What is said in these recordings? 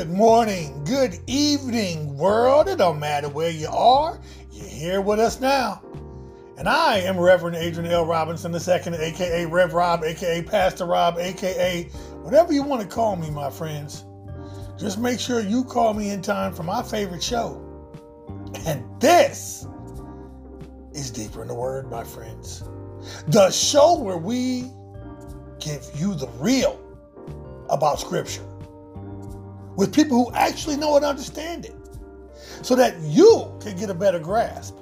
good morning, good evening, world. It don't matter where you are, you're here with us now. And I am Reverend Adrian L. Robinson II, aka Rev Rob, aka Pastor Rob, aka whatever you want to call me, my friends. Just make sure you call me in time for my favorite show. And this is Deeper in the Word, my friends. The show where we give you the real about Scripture with people who actually know and understand it so that you can get a better grasp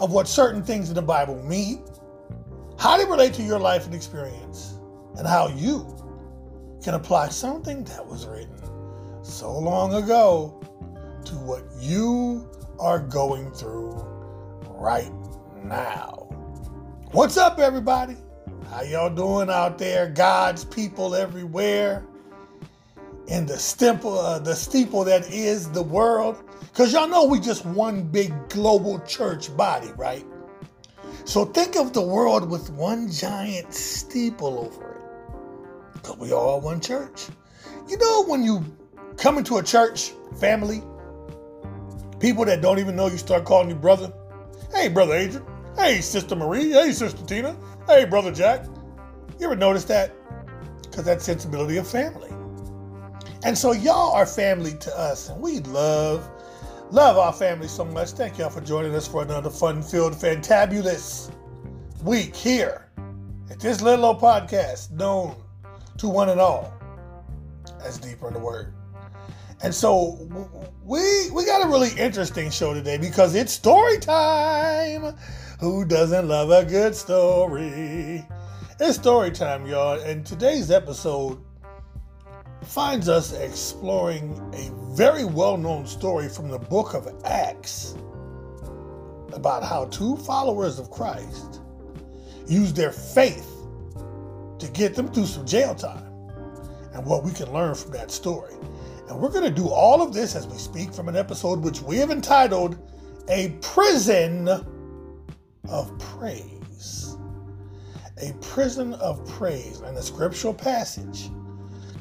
of what certain things in the Bible mean, how they relate to your life and experience, and how you can apply something that was written so long ago to what you are going through right now. What's up, everybody? How y'all doing out there? God's people everywhere in the steeple, uh, the steeple that is the world. Because y'all know we just one big global church body, right? So think of the world with one giant steeple over it. Because we all one church. You know when you come into a church family, people that don't even know you start calling you brother. Hey, brother Adrian. Hey, sister Marie. Hey, sister Tina. Hey, brother Jack. You ever notice that? Because that sensibility of family. And so y'all are family to us, and we love, love our family so much. Thank y'all for joining us for another fun-filled, fantabulous week here at this little old podcast known to one and all as Deeper in the Word. And so we we got a really interesting show today because it's story time. Who doesn't love a good story? It's story time, y'all. And today's episode finds us exploring a very well known story from the book of Acts about how two followers of Christ used their faith to get them through some jail time and what we can learn from that story. And we're going to do all of this as we speak from an episode which we have entitled A Prison of Praise. A Prison of Praise, and the scriptural passage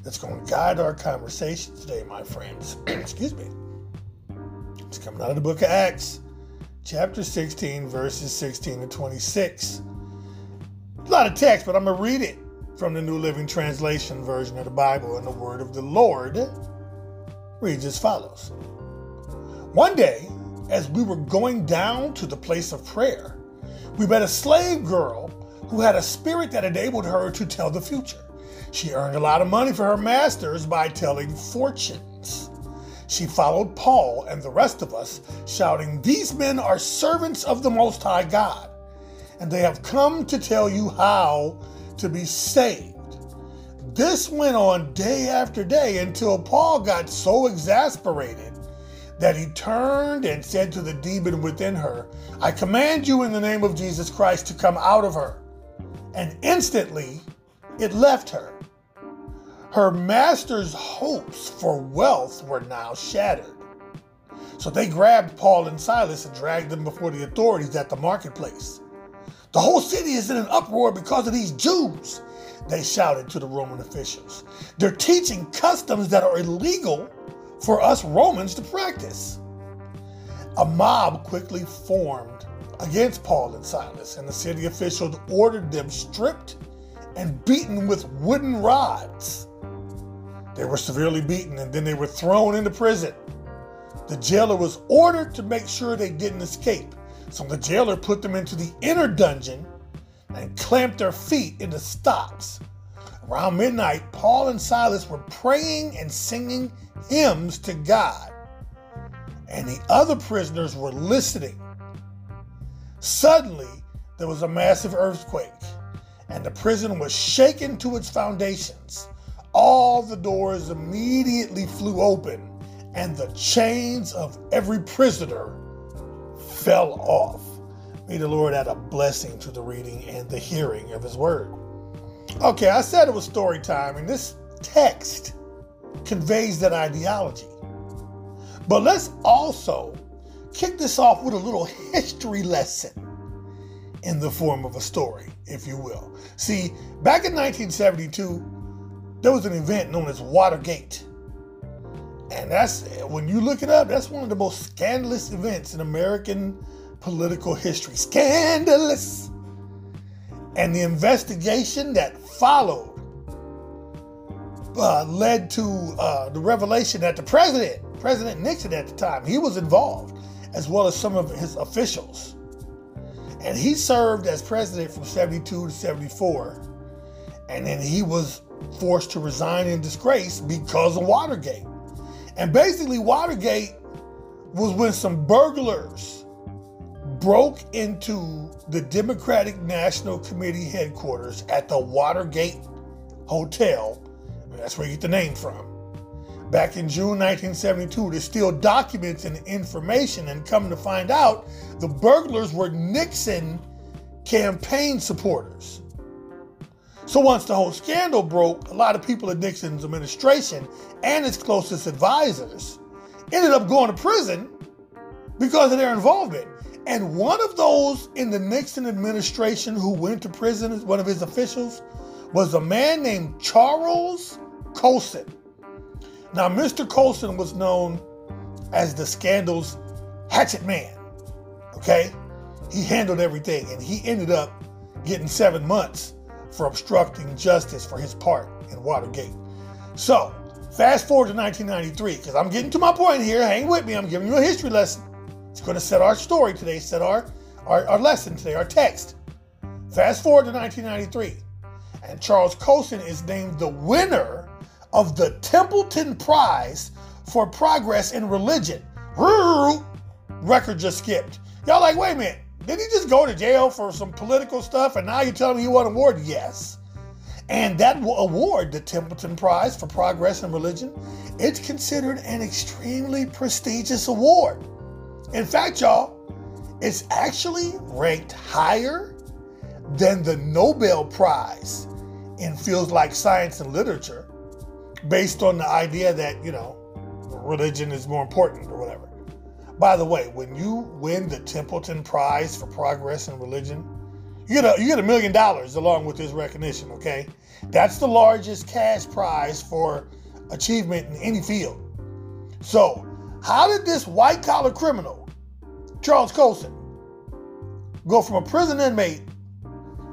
that's going to guide our conversation today, my friends. Excuse me. It's coming out of the book of Acts, chapter 16, verses 16 to 26. A lot of text, but I'm going to read it from the New Living Translation version of the Bible, and the word of the Lord reads as follows One day, as we were going down to the place of prayer, we met a slave girl who had a spirit that enabled her to tell the future. She earned a lot of money for her masters by telling fortunes. She followed Paul and the rest of us, shouting, These men are servants of the Most High God, and they have come to tell you how to be saved. This went on day after day until Paul got so exasperated that he turned and said to the demon within her, I command you in the name of Jesus Christ to come out of her. And instantly it left her. Her master's hopes for wealth were now shattered. So they grabbed Paul and Silas and dragged them before the authorities at the marketplace. The whole city is in an uproar because of these Jews, they shouted to the Roman officials. They're teaching customs that are illegal for us Romans to practice. A mob quickly formed against Paul and Silas, and the city officials ordered them stripped and beaten with wooden rods. They were severely beaten and then they were thrown into prison. The jailer was ordered to make sure they didn't escape, so the jailer put them into the inner dungeon and clamped their feet into stocks. Around midnight, Paul and Silas were praying and singing hymns to God, and the other prisoners were listening. Suddenly, there was a massive earthquake and the prison was shaken to its foundations. All the doors immediately flew open, and the chains of every prisoner fell off. May the Lord add a blessing to the reading and the hearing of His word. Okay, I said it was story time, and this text conveys that ideology. But let's also kick this off with a little history lesson in the form of a story, if you will. See, back in 1972, there was an event known as Watergate. And that's when you look it up, that's one of the most scandalous events in American political history. Scandalous. And the investigation that followed uh, led to uh, the revelation that the president, President Nixon at the time, he was involved, as well as some of his officials. And he served as president from 72 to 74. And then he was forced to resign in disgrace because of Watergate. And basically, Watergate was when some burglars broke into the Democratic National Committee headquarters at the Watergate Hotel. That's where you get the name from. Back in June 1972, there's still documents and information, and come to find out, the burglars were Nixon campaign supporters. So once the whole scandal broke, a lot of people in Nixon's administration and his closest advisors ended up going to prison because of their involvement. And one of those in the Nixon administration who went to prison, one of his officials, was a man named Charles Colson. Now, Mr. Colson was known as the scandal's hatchet man. Okay? He handled everything and he ended up getting seven months for obstructing justice for his part in Watergate. So, fast forward to 1993, because I'm getting to my point here. Hang with me, I'm giving you a history lesson. It's going to set our story today, set our, our, our lesson today, our text. Fast forward to 1993, and Charles Colson is named the winner of the Templeton Prize for Progress in Religion. Record just skipped. Y'all like, wait a minute. Did he just go to jail for some political stuff and now you're telling me he won an award? Yes. And that award, the Templeton Prize for Progress in Religion, it's considered an extremely prestigious award. In fact, y'all, it's actually ranked higher than the Nobel Prize in fields like science and literature, based on the idea that, you know, religion is more important or whatever. By the way, when you win the Templeton Prize for Progress in Religion, you get a you get a million dollars along with this recognition. Okay, that's the largest cash prize for achievement in any field. So, how did this white collar criminal, Charles Colson, go from a prison inmate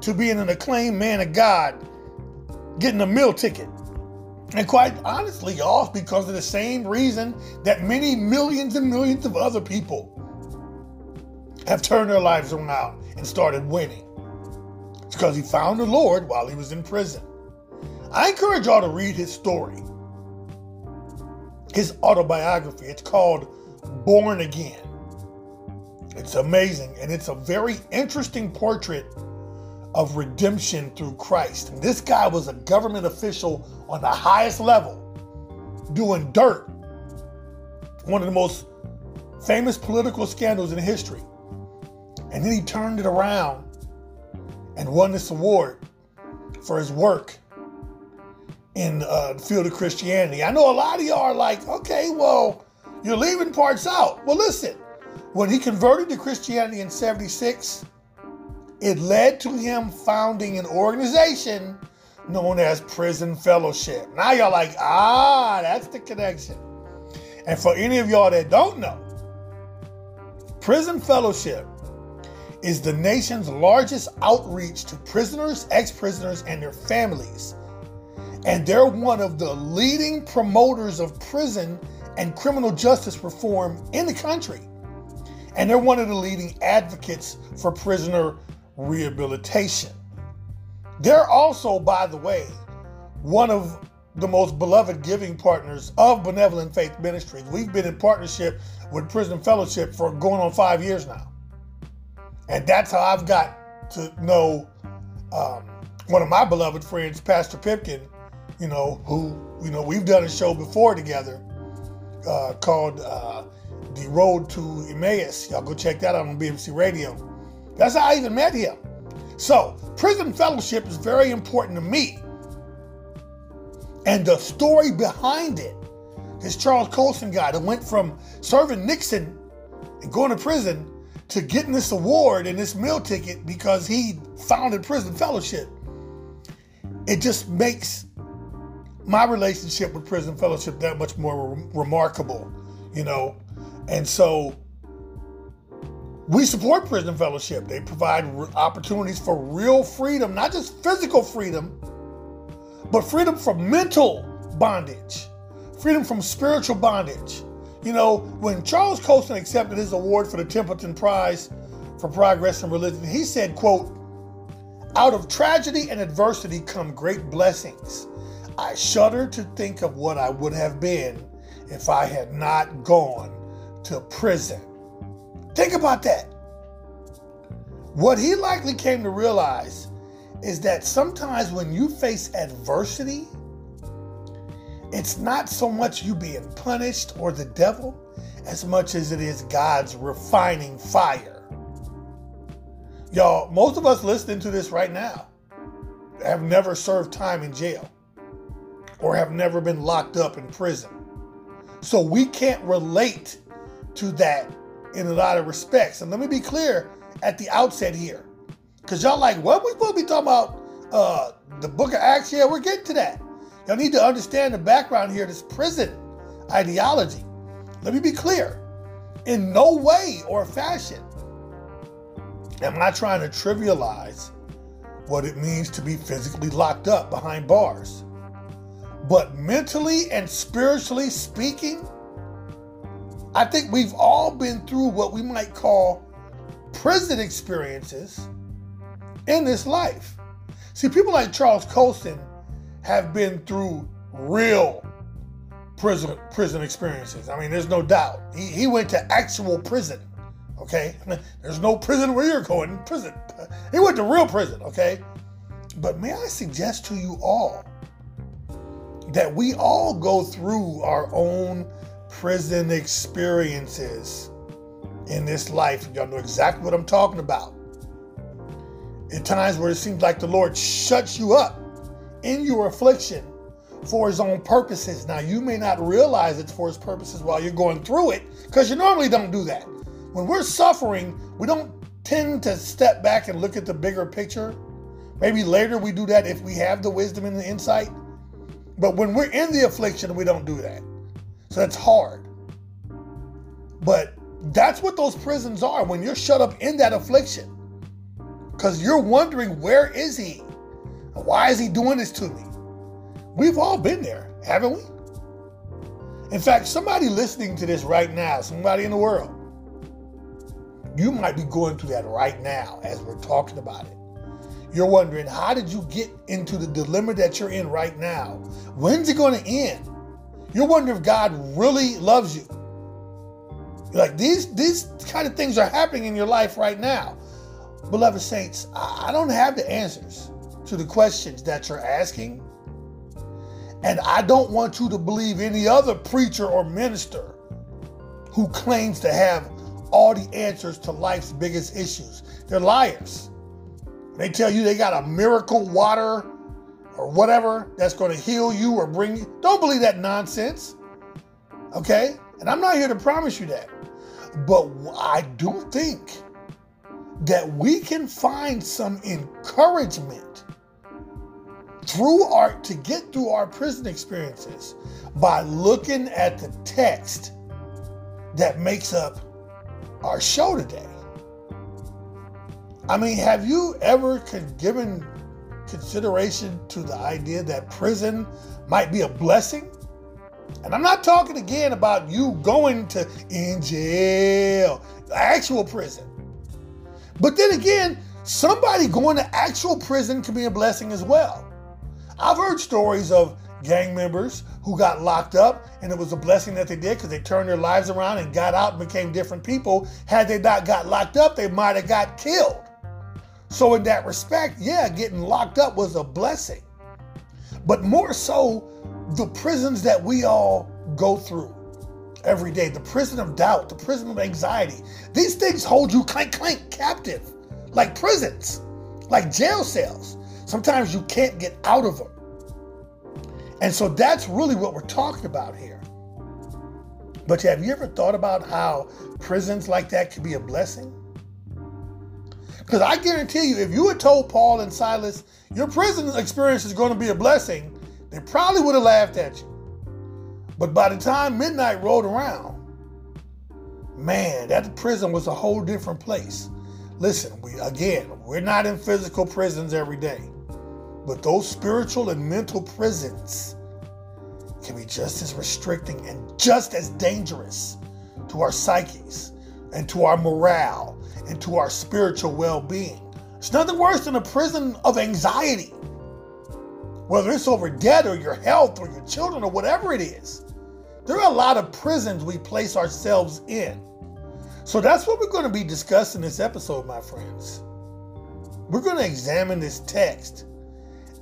to being an acclaimed man of God, getting a meal ticket? And quite honestly, y'all, because of the same reason that many millions and millions of other people have turned their lives around and started winning. It's because he found the Lord while he was in prison. I encourage y'all to read his story, his autobiography. It's called Born Again. It's amazing, and it's a very interesting portrait of redemption through Christ. And this guy was a government official on the highest level doing dirt. One of the most famous political scandals in history. And then he turned it around and won this award for his work in uh, the field of Christianity. I know a lot of y'all are like, okay, well, you're leaving parts out. Well, listen, when he converted to Christianity in 76, it led to him founding an organization known as Prison Fellowship. Now y'all like, ah, that's the connection. And for any of y'all that don't know, Prison Fellowship is the nation's largest outreach to prisoners, ex prisoners, and their families. And they're one of the leading promoters of prison and criminal justice reform in the country. And they're one of the leading advocates for prisoner rehabilitation. They're also, by the way, one of the most beloved giving partners of Benevolent Faith Ministries. We've been in partnership with Prison Fellowship for going on five years now. And that's how I've got to know um, one of my beloved friends, Pastor Pipkin, you know, who, you know, we've done a show before together uh, called uh, The Road to Emmaus. Y'all go check that out on BMC Radio. That's how I even met him. So, prison fellowship is very important to me. And the story behind it is Charles Colson guy that went from serving Nixon and going to prison to getting this award and this meal ticket because he founded Prison Fellowship. It just makes my relationship with Prison Fellowship that much more re- remarkable, you know. And so we support Prison Fellowship. They provide re- opportunities for real freedom, not just physical freedom, but freedom from mental bondage, freedom from spiritual bondage. You know, when Charles Colson accepted his award for the Templeton Prize for Progress in Religion, he said, quote, out of tragedy and adversity come great blessings. I shudder to think of what I would have been if I had not gone to prison. Think about that. What he likely came to realize is that sometimes when you face adversity, it's not so much you being punished or the devil as much as it is God's refining fire. Y'all, most of us listening to this right now have never served time in jail or have never been locked up in prison. So we can't relate to that in a lot of respects. And let me be clear at the outset here. Because y'all like, what we supposed to be talking about? Uh, the book of Acts? Yeah, we're getting to that. Y'all need to understand the background here, this prison ideology. Let me be clear. In no way or fashion am I trying to trivialize what it means to be physically locked up behind bars. But mentally and spiritually speaking, I think we've all been through what we might call prison experiences in this life. See, people like Charles Colson have been through real prison prison experiences. I mean, there's no doubt. He, he went to actual prison. Okay, there's no prison where you're going. Prison. He went to real prison. Okay, but may I suggest to you all that we all go through our own prison experiences in this life. Y'all know exactly what I'm talking about. At times where it seems like the Lord shuts you up in your affliction for his own purposes. Now, you may not realize it's for his purposes while you're going through it because you normally don't do that. When we're suffering, we don't tend to step back and look at the bigger picture. Maybe later we do that if we have the wisdom and the insight. But when we're in the affliction, we don't do that. So that's hard. But that's what those prisons are when you're shut up in that affliction. Because you're wondering, where is he? Why is he doing this to me? We've all been there, haven't we? In fact, somebody listening to this right now, somebody in the world, you might be going through that right now as we're talking about it. You're wondering, how did you get into the dilemma that you're in right now? When's it going to end? You're wondering if God really loves you. Like, these, these kind of things are happening in your life right now. Beloved saints, I don't have the answers to the questions that you're asking. And I don't want you to believe any other preacher or minister who claims to have all the answers to life's biggest issues. They're liars. They tell you they got a miracle water or whatever that's going to heal you or bring you. Don't believe that nonsense. Okay? And I'm not here to promise you that. But I do think that we can find some encouragement through art to get through our prison experiences by looking at the text that makes up our show today. I mean, have you ever given consideration to the idea that prison might be a blessing? And I'm not talking again about you going to in jail, the actual prison. But then again, somebody going to actual prison can be a blessing as well. I've heard stories of gang members who got locked up, and it was a blessing that they did because they turned their lives around and got out and became different people. Had they not got locked up, they might have got killed. So, in that respect, yeah, getting locked up was a blessing. But more so, the prisons that we all go through every day the prison of doubt, the prison of anxiety these things hold you clank, clank captive, like prisons, like jail cells. Sometimes you can't get out of them. And so that's really what we're talking about here. But have you ever thought about how prisons like that could be a blessing? Because I guarantee you, if you had told Paul and Silas, your prison experience is going to be a blessing, They probably would have laughed at you. But by the time midnight rolled around, man, that prison was a whole different place. Listen, we again, we're not in physical prisons every day, but those spiritual and mental prisons can be just as restricting and just as dangerous to our psyches and to our morale and to our spiritual well-being. It's nothing worse than a prison of anxiety. Whether it's over debt or your health or your children or whatever it is. There are a lot of prisons we place ourselves in. So that's what we're going to be discussing this episode, my friends. We're going to examine this text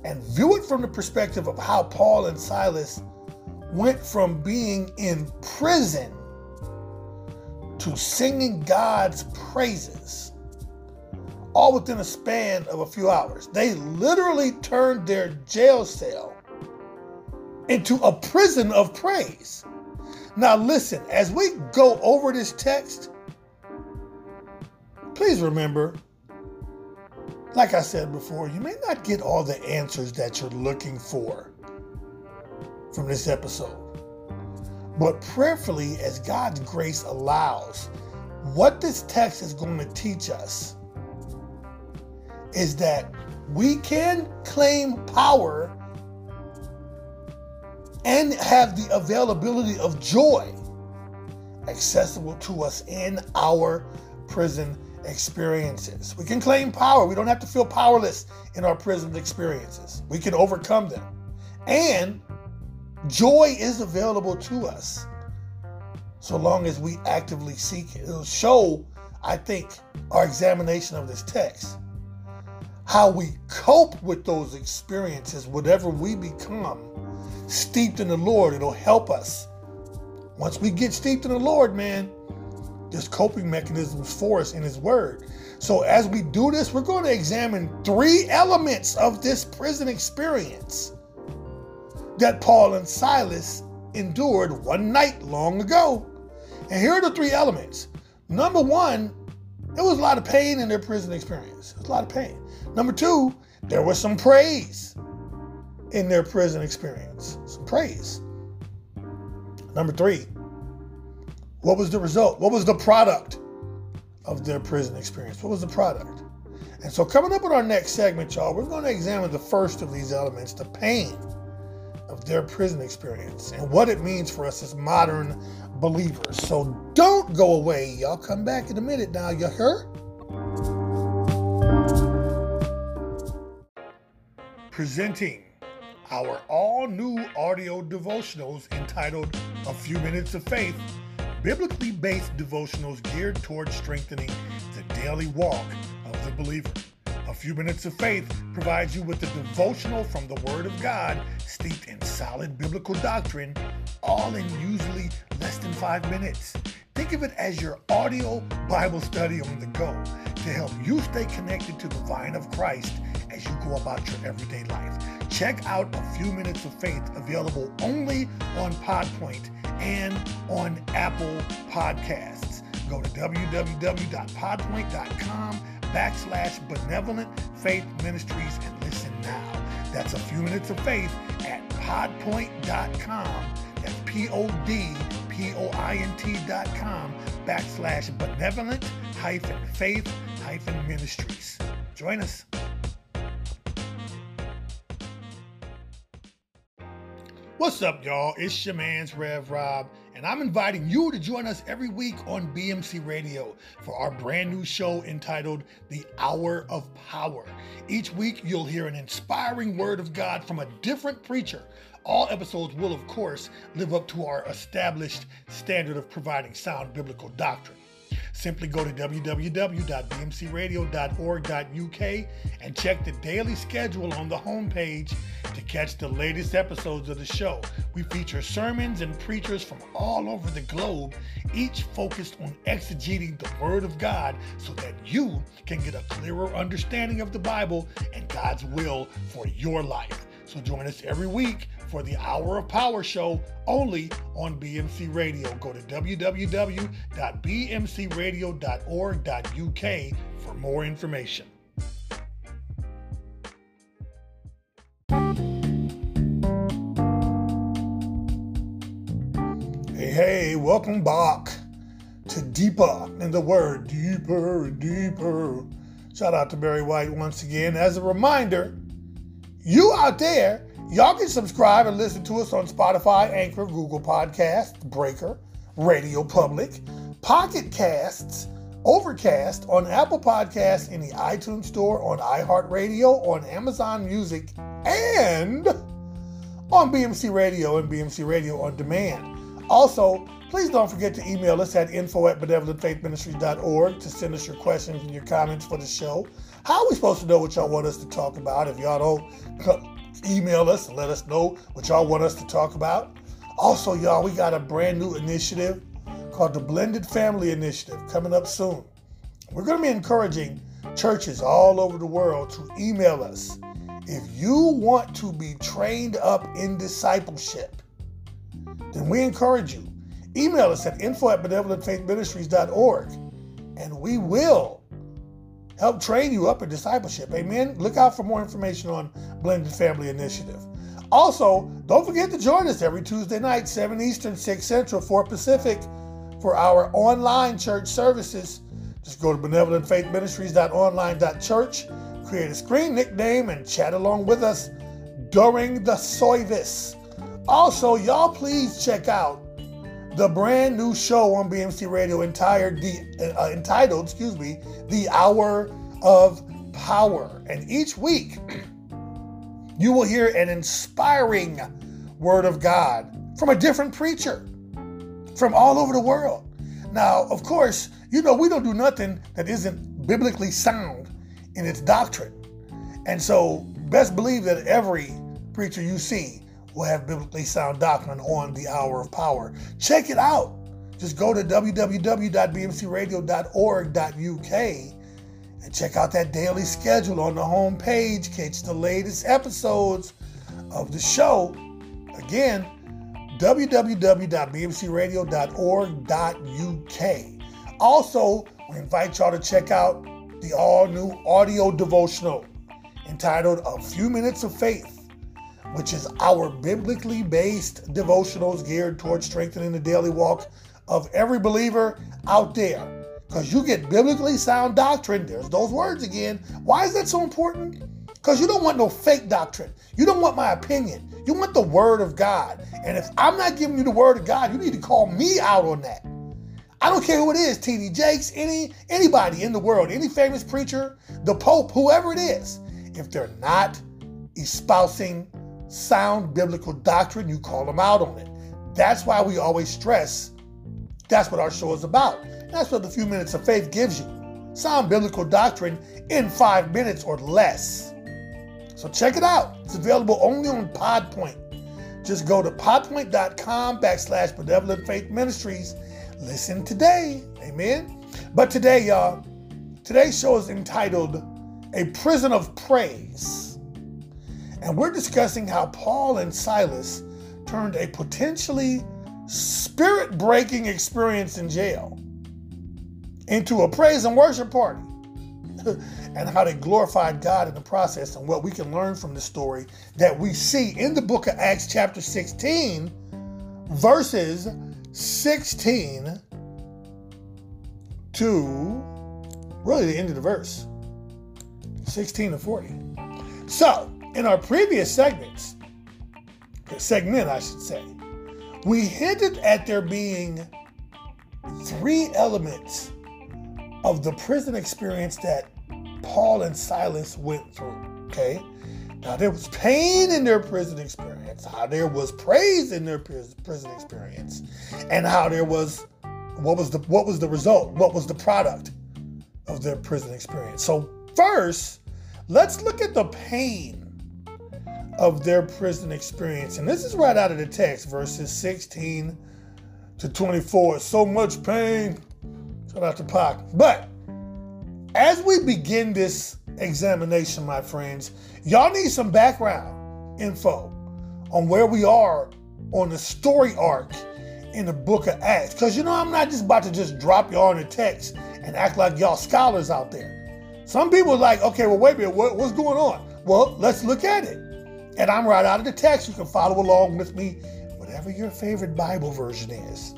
and view it from the perspective of how Paul and Silas went from being in prison to singing God's praises, all within a span of a few hours. They literally turned their jail cell into a prison of praise. Now, listen, as we go over this text, please remember, like I said before, you may not get all the answers that you're looking for from this episode. But prayerfully, as God's grace allows, what this text is going to teach us is that we can claim power and have the availability of joy accessible to us in our prison experiences. We can claim power. We don't have to feel powerless in our prison experiences. We can overcome them. And joy is available to us so long as we actively seek it. It'll show, I think, our examination of this text, how we cope with those experiences, whatever we become steeped in the Lord. It'll help us. Once we get steeped in the Lord, man, there's coping mechanisms for us in His Word. So as we do this, we're going to examine three elements of this prison experience that Paul and Silas endured one night long ago. And here are the three elements. Number one, there was a lot of pain in their prison experience. There was a lot of pain. Number two, there was some praise in their prison experience. Some praise. Number three, what was the result? What was the product of their prison experience? What was the product? And so, coming up in our next segment, y'all, we're going to examine the first of these elements the pain of their prison experience and what it means for us as modern believers. So, don't go away. Y'all come back in a minute now. You heard? Presenting our all new audio devotionals entitled A Few Minutes of Faith, biblically based devotionals geared towards strengthening the daily walk of the believer. A Few Minutes of Faith provides you with a devotional from the Word of God steeped in solid biblical doctrine, all in usually less than five minutes. Think of it as your audio Bible study on the go to help you stay connected to the vine of Christ as you go about your everyday life. Check out A Few Minutes of Faith, available only on Podpoint and on Apple Podcasts. Go to www.podpoint.com backslash benevolent faith ministries and listen now. That's A Few Minutes of Faith at podpoint.com. That's P O D P O I N T.com backslash benevolent hyphen faith hyphen ministries. Join us. What's up, y'all? It's your man's Rev Rob, and I'm inviting you to join us every week on BMC Radio for our brand new show entitled The Hour of Power. Each week, you'll hear an inspiring word of God from a different preacher. All episodes will, of course, live up to our established standard of providing sound biblical doctrine. Simply go to www.bmcradio.org.uk and check the daily schedule on the homepage to catch the latest episodes of the show. We feature sermons and preachers from all over the globe, each focused on exegeting the Word of God so that you can get a clearer understanding of the Bible and God's will for your life. So join us every week for the Hour of Power show only on BMC Radio. Go to www.bmcradio.org.uk for more information. Hey, hey, welcome back to Deeper in the Word. Deeper, deeper. Shout out to Barry White once again. As a reminder, you out there, y'all can subscribe and listen to us on Spotify, Anchor, Google Podcasts, Breaker, Radio Public, Pocket Casts, Overcast, on Apple Podcasts, in the iTunes Store, on iHeartRadio, on Amazon Music, and on BMC Radio and BMC Radio on Demand. Also, please don't forget to email us at info at benevolentfaithministries.org to send us your questions and your comments for the show. How are we supposed to know what y'all want us to talk about if y'all don't email us and let us know what y'all want us to talk about? Also, y'all, we got a brand new initiative called the Blended Family Initiative coming up soon. We're going to be encouraging churches all over the world to email us if you want to be trained up in discipleship. Then we encourage you. Email us at info at benevolentfaithministries.org and we will help train you up in discipleship. Amen. Look out for more information on Blended Family Initiative. Also, don't forget to join us every Tuesday night, 7 Eastern, 6 Central, 4 Pacific for our online church services. Just go to benevolentfaithministries.online.church, create a screen nickname, and chat along with us during the service. Also, y'all please check out the brand new show on BMC Radio entitled, uh, entitled, excuse me, The Hour of Power. And each week, you will hear an inspiring word of God from a different preacher from all over the world. Now, of course, you know, we don't do nothing that isn't biblically sound in its doctrine. And so, best believe that every preacher you see will have biblically sound doctrine on the hour of power. Check it out. Just go to www.bmcradio.org.uk and check out that daily schedule on the home page. Catch the latest episodes of the show. Again, www.bmcradio.org.uk. Also, we invite y'all to check out the all new audio devotional entitled A Few Minutes of Faith, which is our biblically based devotionals geared towards strengthening the daily walk of every believer out there. Because you get biblically sound doctrine, there's those words again. Why is that so important? Because you don't want no fake doctrine. You don't want my opinion. You want the word of God. And if I'm not giving you the word of God, you need to call me out on that. I don't care who it is, TD Jakes, any anybody in the world, any famous preacher, the Pope, whoever it is. If they're not espousing sound biblical doctrine, you call them out on it. That's why we always stress that's what our show is about. That's what the few minutes of faith gives you. Sound biblical doctrine in five minutes or less. So check it out. It's available only on Podpoint. Just go to podpoint.com backslash benevolent faith ministries. Listen today. Amen. But today, y'all, today's show is entitled A Prison of Praise. And we're discussing how Paul and Silas turned a potentially spirit breaking experience in jail into a praise and worship party. and how they glorified God in the process and what we can learn from the story that we see in the book of Acts, chapter 16, verses 16 to really the end of the verse 16 to 40. So, in our previous segments, segment, I should say, we hinted at there being three elements of the prison experience that Paul and Silas went through. Okay. Now there was pain in their prison experience, how there was praise in their prison experience, and how there was what was the what was the result? What was the product of their prison experience? So first, let's look at the pain of their prison experience. And this is right out of the text, verses 16 to 24. So much pain. Shout out to Pac. But as we begin this examination, my friends, y'all need some background info on where we are on the story arc in the book of Acts. Because you know, I'm not just about to just drop y'all in the text and act like y'all scholars out there. Some people are like, okay, well, wait a minute, what, what's going on? Well, let's look at it. And I'm right out of the text. You can follow along with me, whatever your favorite Bible version is.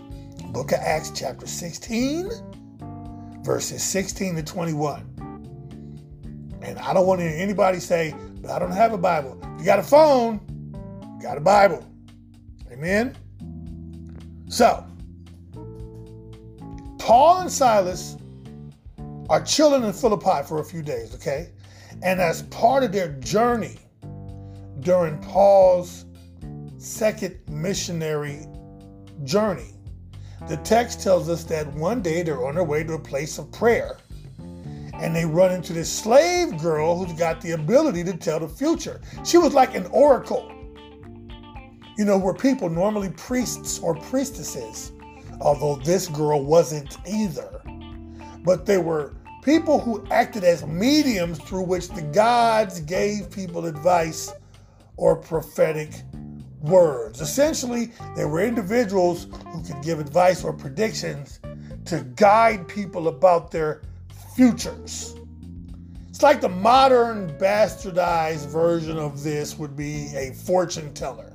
Book of Acts, chapter 16, verses 16 to 21. And I don't want to hear anybody say, but I don't have a Bible. If you got a phone, you got a Bible. Amen. So, Paul and Silas are chilling in Philippi for a few days, okay? And as part of their journey during Paul's second missionary journey, the text tells us that one day they're on their way to a place of prayer and they run into this slave girl who's got the ability to tell the future. She was like an oracle. You know, where people normally priests or priestesses, although this girl wasn't either. But they were people who acted as mediums through which the gods gave people advice or prophetic words. Essentially, they were individuals who could give advice or predictions to guide people about their futures. It's like the modern bastardized version of this would be a fortune teller.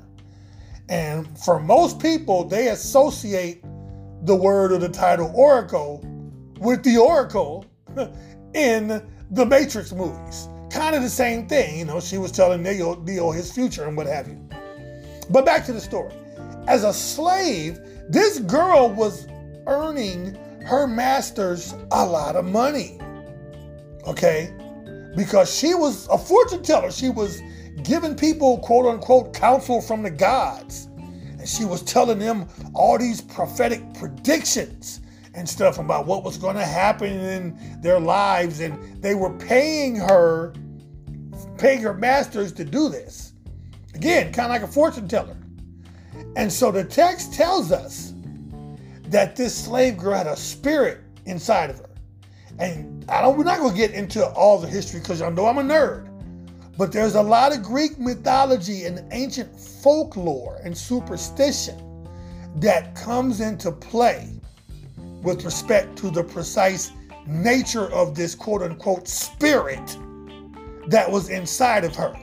And for most people, they associate the word or the title oracle with the oracle in the Matrix movies. Kind of the same thing, you know, she was telling Neo, Neo his future and what have you. But back to the story. As a slave, this girl was earning her masters a lot of money. Okay? Because she was a fortune teller. She was giving people, quote unquote, counsel from the gods. And she was telling them all these prophetic predictions and stuff about what was going to happen in their lives. And they were paying her, paying her masters to do this. Again, kind of like a fortune teller. And so the text tells us that this slave girl had a spirit inside of her. And I don't we're not gonna get into all the history because I know I'm a nerd. But there's a lot of Greek mythology and ancient folklore and superstition that comes into play with respect to the precise nature of this quote unquote spirit that was inside of her.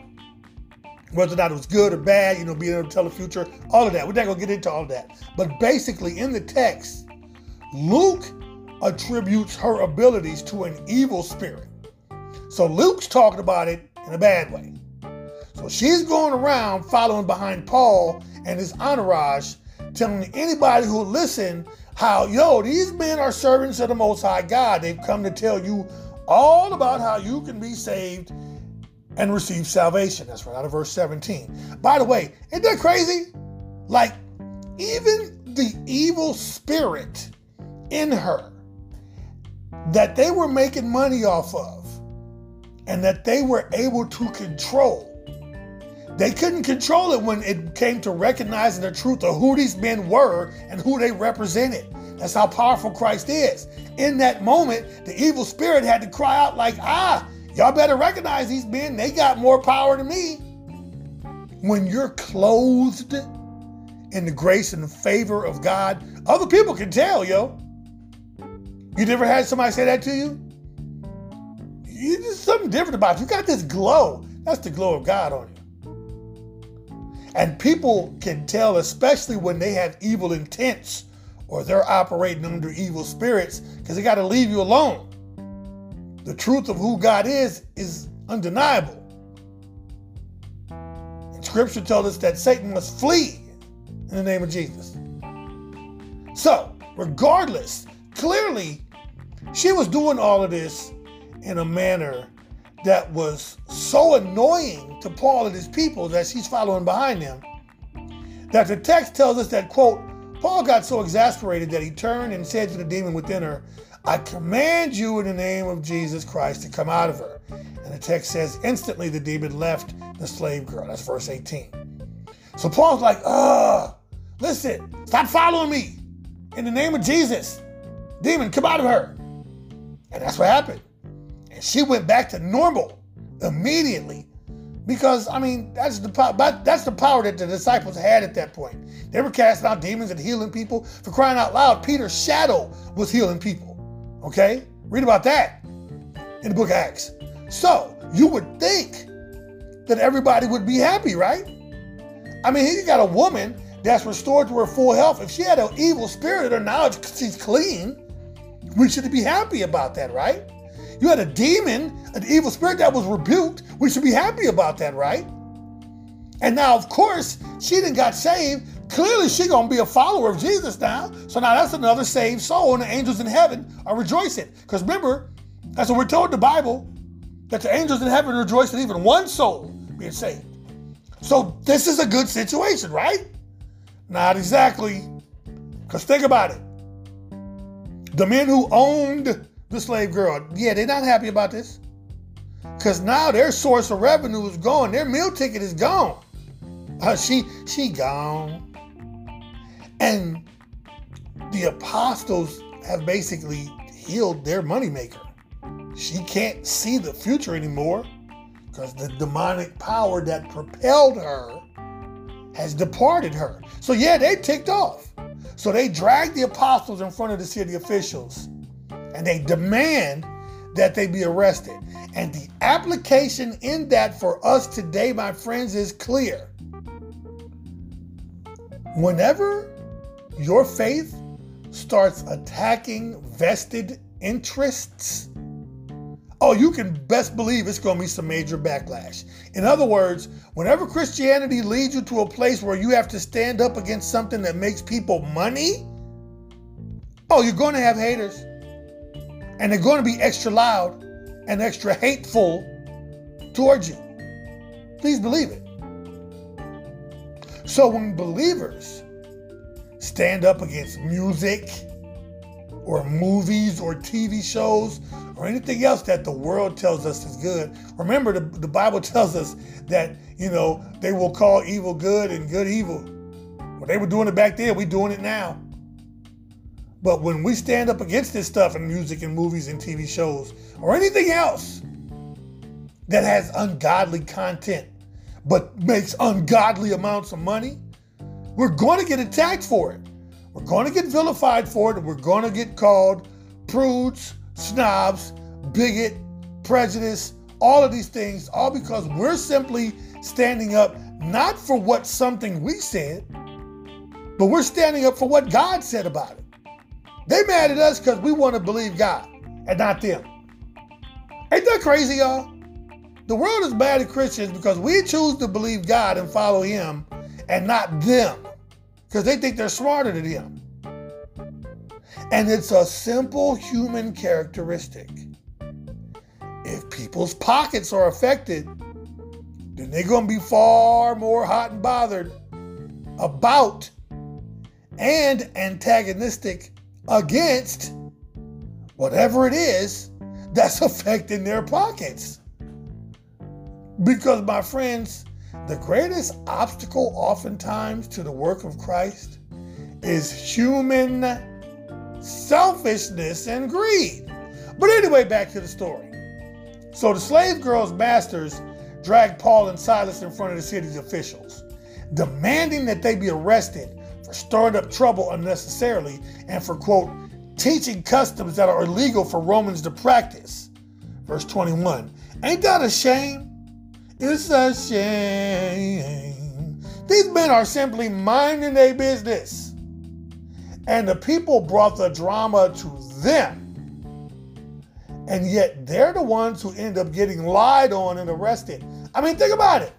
Whether or not it was good or bad, you know, being able to tell the future, all of that. We're not going to get into all of that. But basically, in the text, Luke attributes her abilities to an evil spirit. So Luke's talking about it in a bad way. So she's going around following behind Paul and his entourage, telling anybody who will listen how, yo, these men are servants of the Most High God. They've come to tell you all about how you can be saved and receive salvation. That's right out of verse 17. By the way, isn't that crazy? Like, even the evil spirit in her that they were making money off of and that they were able to control. They couldn't control it when it came to recognizing the truth of who these men were and who they represented. That's how powerful Christ is. In that moment, the evil spirit had to cry out, like, ah, y'all better recognize these men. They got more power than me. When you're clothed in the grace and favor of God, other people can tell, yo. You never had somebody say that to you? You just something different about you. You got this glow. That's the glow of God on you. And people can tell, especially when they have evil intents or they're operating under evil spirits, because they got to leave you alone. The truth of who God is is undeniable. And scripture tells us that Satan must flee in the name of Jesus. So, regardless, clearly she was doing all of this in a manner that was so annoying to Paul and his people that she's following behind them that the text tells us that, quote, Paul got so exasperated that he turned and said to the demon within her, I command you in the name of Jesus Christ to come out of her. And the text says, instantly the demon left the slave girl. That's verse 18. So Paul's like, ugh, listen, stop following me in the name of Jesus. Demon, come out of her. And that's what happened. And she went back to normal immediately because I mean that's the power that's the power that the disciples had at that point. They were casting out demons and healing people. For crying out loud, Peter's shadow was healing people. Okay? Read about that in the book of Acts. So you would think that everybody would be happy, right? I mean, you got a woman that's restored to her full health. If she had an evil spirit or now she's clean, we should be happy about that, right? You had a demon, an evil spirit that was rebuked. We should be happy about that, right? And now, of course, she didn't got saved. Clearly, she gonna be a follower of Jesus now. So now that's another saved soul, and the angels in heaven are rejoicing. Because remember, that's what we're told in the Bible, that the angels in heaven rejoice in even one soul being saved. So this is a good situation, right? Not exactly. Because think about it. The men who owned the slave girl, yeah, they're not happy about this. Because now their source of revenue is gone. Their meal ticket is gone. Uh, she she gone. And the apostles have basically healed their moneymaker. She can't see the future anymore because the demonic power that propelled her has departed her. So, yeah, they ticked off. So, they dragged the apostles in front of the city officials and they demand that they be arrested. And the application in that for us today, my friends, is clear. Whenever your faith starts attacking vested interests, oh, you can best believe it's going to be some major backlash. In other words, whenever Christianity leads you to a place where you have to stand up against something that makes people money, oh, you're going to have haters. And they're going to be extra loud and extra hateful towards you. Please believe it. So when believers stand up against music or movies or TV shows or anything else that the world tells us is good. Remember, the, the Bible tells us that, you know, they will call evil good and good evil. Well, they were doing it back then, we're doing it now. But when we stand up against this stuff in music and movies and TV shows or anything else that has ungodly content but makes ungodly amounts of money, we're going to get attacked for it. We're going to get vilified for it. We're going to get called prudes, snobs, bigot, prejudice, all of these things, all because we're simply standing up not for what something we said, but we're standing up for what God said about it. They mad at us because we want to believe God and not them. Ain't that crazy, y'all? The world is mad at Christians because we choose to believe God and follow Him and not them because they think they're smarter than Him. And it's a simple human characteristic. If people's pockets are affected, then they're going to be far more hot and bothered about and antagonistic against whatever it is that's affecting their pockets. Because, my friends, the greatest obstacle oftentimes to the work of Christ is human selfishness and greed. But anyway, back to the story. So the slave girl's masters dragged Paul and Silas in front of the city's officials, demanding that they be arrested for stirring up trouble unnecessarily and for, quote, teaching customs that are illegal for Romans to practice. Verse 21. Ain't that a shame? It's a shame. These men are simply minding their business. And the people brought the drama to them. And yet they're the ones who end up getting lied on and arrested. I mean, think about it.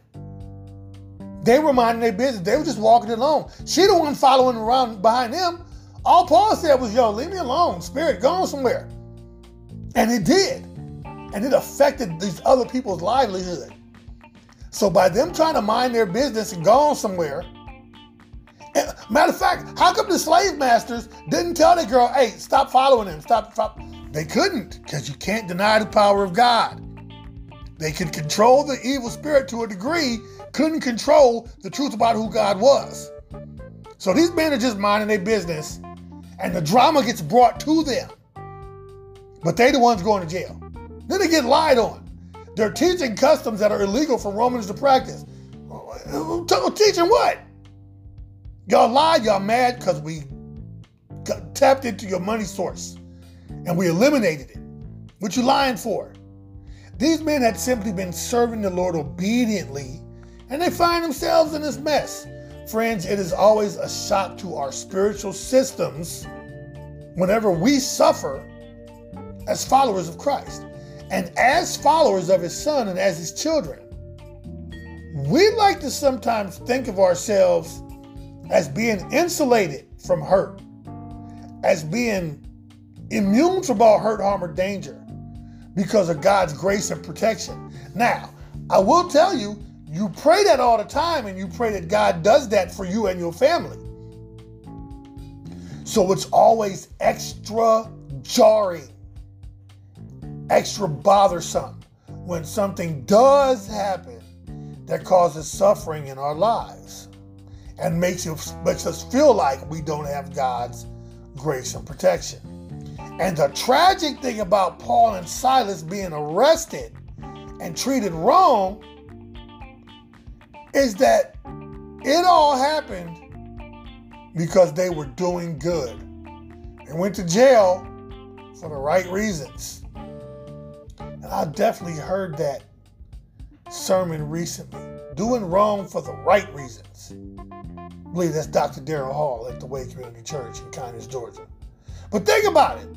They were minding their business. They were just walking along. She the one following around behind them. All Paul said was, yo, leave me alone. Spirit, go on somewhere. And it did. And it affected these other people's livelihood. So by them trying to mind their business and go on somewhere, matter of fact, how come the slave masters didn't tell the girl, hey, stop following him, stop, stop. They couldn't, because you can't deny the power of God. They could control the evil spirit to a degree, couldn't control the truth about who God was. So these men are just minding their business, and the drama gets brought to them. But they the ones going to jail. Then they get lied on. They're teaching customs that are illegal for Romans to practice. Teaching what? Y'all lied, y'all mad because we tapped into your money source and we eliminated it. What you lying for? These men had simply been serving the Lord obediently, and they find themselves in this mess. friends, it is always a shock to our spiritual systems whenever we suffer as followers of Christ and as followers of his son and as his children. We like to sometimes think of ourselves as being insulated from hurt, as being immune from all hurt, harm, or danger because of God's grace and protection. Now, I will tell you, you pray that all the time and you pray that God does that for you and your family. So it's always extra jarring, extra bothersome when something does happen that causes suffering in our lives and makes, it, makes us feel like we don't have God's grace and protection. And the tragic thing about Paul and Silas being arrested and treated wrong is that it all happened because they were doing good and went to jail for the right reasons. And I definitely heard that sermon recently. Doing wrong for the right reasons. I believe that's Dr. Daryl Hall at the Way Community Church in Conyers, Georgia. But think about it.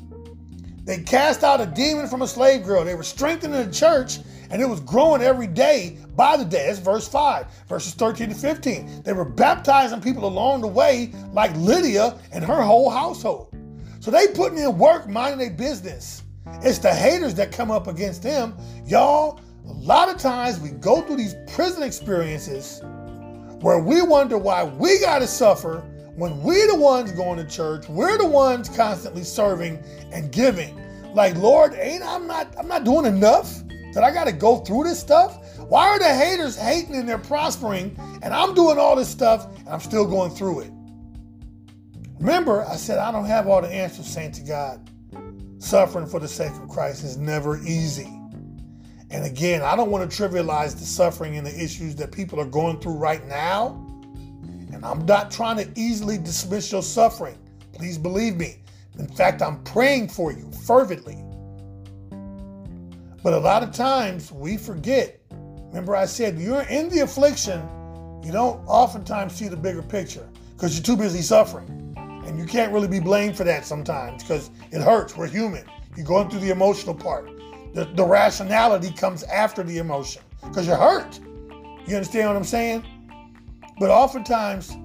They cast out a demon from a slave girl. They were strengthening the church and it was growing every day by the day. That's verse 5, verses 13 to 15. They were baptizing people along the way, like Lydia and her whole household. So they putting in work, minding their business. It's the haters that come up against them. Y'all, a lot of times we go through these prison experiences where we wonder why we got to suffer when we're the ones going to church, we're the ones constantly serving and giving. Like, Lord, ain't I'm not I'm not doing enough that I got to go through this stuff? Why are the haters hating and they're prospering and I'm doing all this stuff and I'm still going through it? Remember, I said I don't have all the answers, saint to God. Suffering for the sake of Christ is never easy. And again, I don't want to trivialize the suffering and the issues that people are going through right now. And I'm not trying to easily dismiss your suffering. Please believe me. In fact, I'm praying for you fervently. But a lot of times we forget. Remember, I said you're in the affliction, you don't oftentimes see the bigger picture because you're too busy suffering. And you can't really be blamed for that sometimes because it hurts. We're human. You're going through the emotional part. The, the rationality comes after the emotion because you're hurt. You understand what I'm saying? But oftentimes,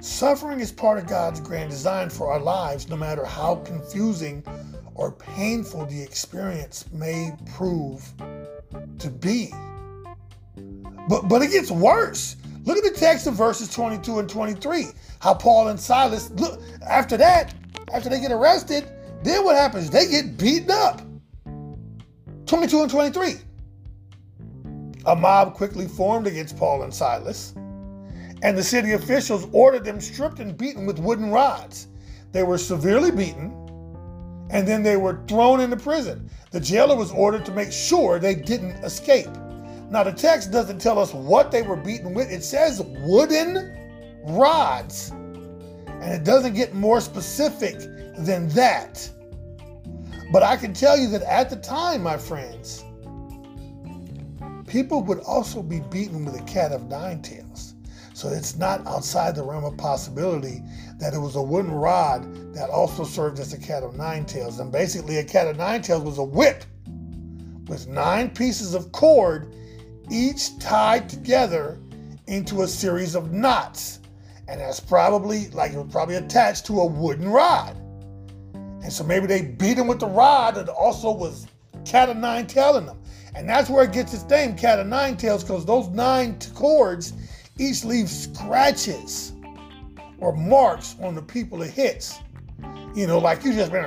suffering is part of God's grand design for our lives, no matter how confusing or painful the experience may prove to be. But but it gets worse. Look at the text of verses 22 and 23. How Paul and Silas look after that, after they get arrested, then what happens? They get beaten up. 22 and 23. A mob quickly formed against Paul and Silas, and the city officials ordered them stripped and beaten with wooden rods. They were severely beaten and then they were thrown into prison. The jailer was ordered to make sure they didn't escape. Now, the text doesn't tell us what they were beaten with, it says wooden rods. And it doesn't get more specific than that. But I can tell you that at the time, my friends, people would also be beaten with a cat of nine tails. So it's not outside the realm of possibility that it was a wooden rod that also served as a cat of nine tails. And basically, a cat of nine tails was a whip with nine pieces of cord, each tied together into a series of knots. And that's probably like it was probably attached to a wooden rod. And so maybe they beat him with the rod that also was cat of nine tail in them. And that's where it gets its name, cat of nine tails, because those nine cords each leave scratches or marks on the people it hits. You know, like you just been,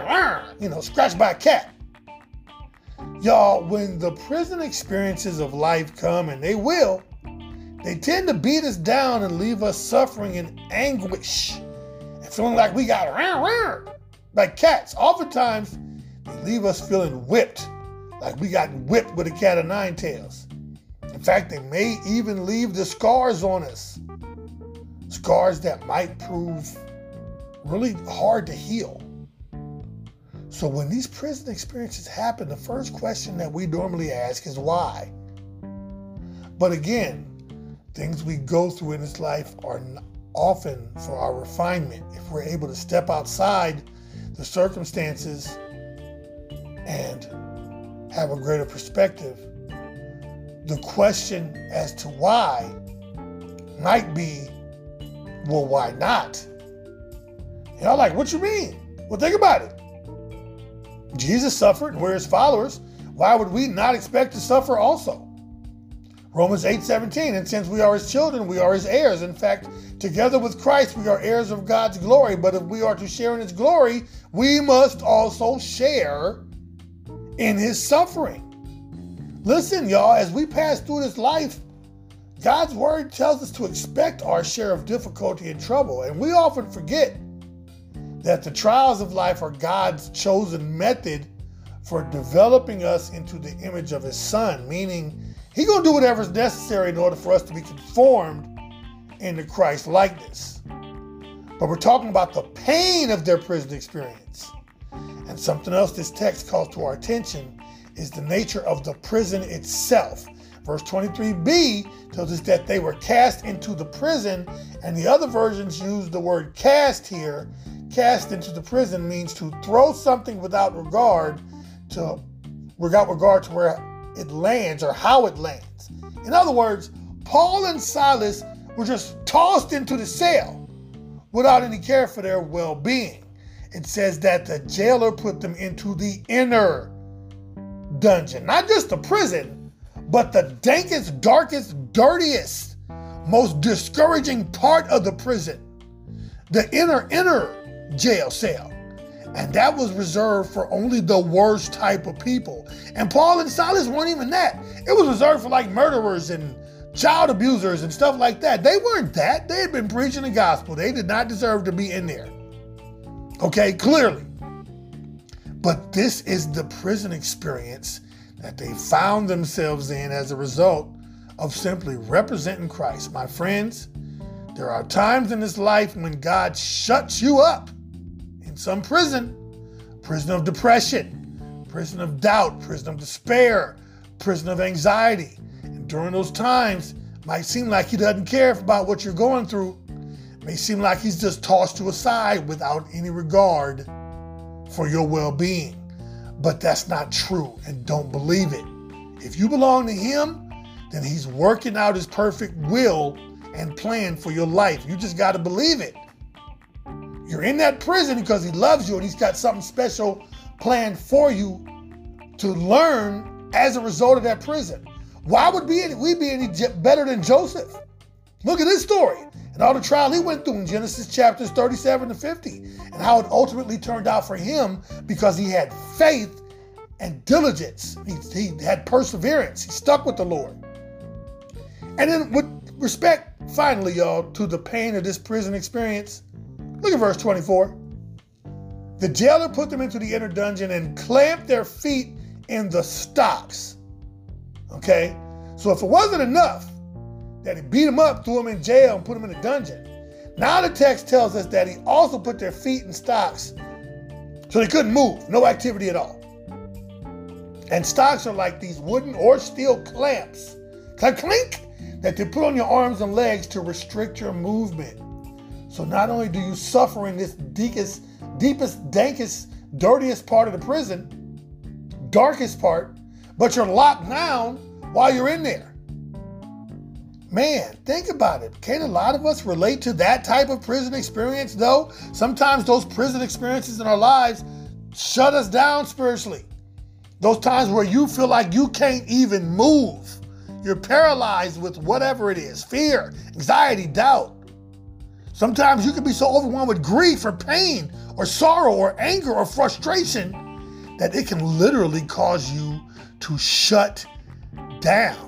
you know, scratched by a cat. Y'all, when the prison experiences of life come, and they will, they tend to beat us down and leave us suffering in anguish and feeling like we got like cats. Oftentimes, they leave us feeling whipped, like we got whipped with a cat of nine tails. Fact, they may even leave the scars on us. Scars that might prove really hard to heal. So, when these prison experiences happen, the first question that we normally ask is why? But again, things we go through in this life are often for our refinement. If we're able to step outside the circumstances and have a greater perspective, the question as to why might be, well, why not? And I'm like, what you mean? Well, think about it. Jesus suffered, and we're his followers. Why would we not expect to suffer also? Romans 8 17, and since we are his children, we are his heirs. In fact, together with Christ, we are heirs of God's glory. But if we are to share in his glory, we must also share in his suffering. Listen, y'all, as we pass through this life, God's word tells us to expect our share of difficulty and trouble. And we often forget that the trials of life are God's chosen method for developing us into the image of his son, meaning He's going to do whatever is necessary in order for us to be conformed into Christ likeness. But we're talking about the pain of their prison experience. And something else this text calls to our attention is the nature of the prison itself. Verse 23b tells us that they were cast into the prison, and the other versions use the word cast here. Cast into the prison means to throw something without regard to without regard to where it lands or how it lands. In other words, Paul and Silas were just tossed into the cell without any care for their well being. It says that the jailer put them into the inner dungeon, not just the prison, but the dankest, darkest, dirtiest, most discouraging part of the prison the inner, inner jail cell. And that was reserved for only the worst type of people. And Paul and Silas weren't even that. It was reserved for like murderers and child abusers and stuff like that. They weren't that. They had been preaching the gospel. They did not deserve to be in there. Okay, clearly. But this is the prison experience that they found themselves in as a result of simply representing Christ. My friends, there are times in this life when God shuts you up in some prison prison of depression, prison of doubt, prison of despair, prison of anxiety. And during those times, it might seem like he doesn't care about what you're going through. It may seem like he's just tossed you aside without any regard for your well being. But that's not true, and don't believe it. If you belong to him, then he's working out his perfect will and plan for your life. You just got to believe it. You're in that prison because he loves you and he's got something special planned for you to learn as a result of that prison. Why would we be any better than Joseph? Look at this story and all the trial he went through in Genesis chapters 37 to 50 and how it ultimately turned out for him because he had faith and diligence. He, he had perseverance. He stuck with the Lord. And then, with respect, finally, y'all, to the pain of this prison experience, Look at verse 24. The jailer put them into the inner dungeon and clamped their feet in the stocks. Okay? So if it wasn't enough that he beat them up, threw them in jail, and put them in a dungeon, now the text tells us that he also put their feet in stocks so they couldn't move, no activity at all. And stocks are like these wooden or steel clamps, clink, clink, that they put on your arms and legs to restrict your movement. So not only do you suffer in this deepest, deepest, dankest, dirtiest part of the prison, darkest part, but you're locked down while you're in there. Man, think about it. Can a lot of us relate to that type of prison experience, though? Sometimes those prison experiences in our lives shut us down spiritually. Those times where you feel like you can't even move. You're paralyzed with whatever it is fear, anxiety, doubt. Sometimes you can be so overwhelmed with grief or pain or sorrow or anger or frustration that it can literally cause you to shut down.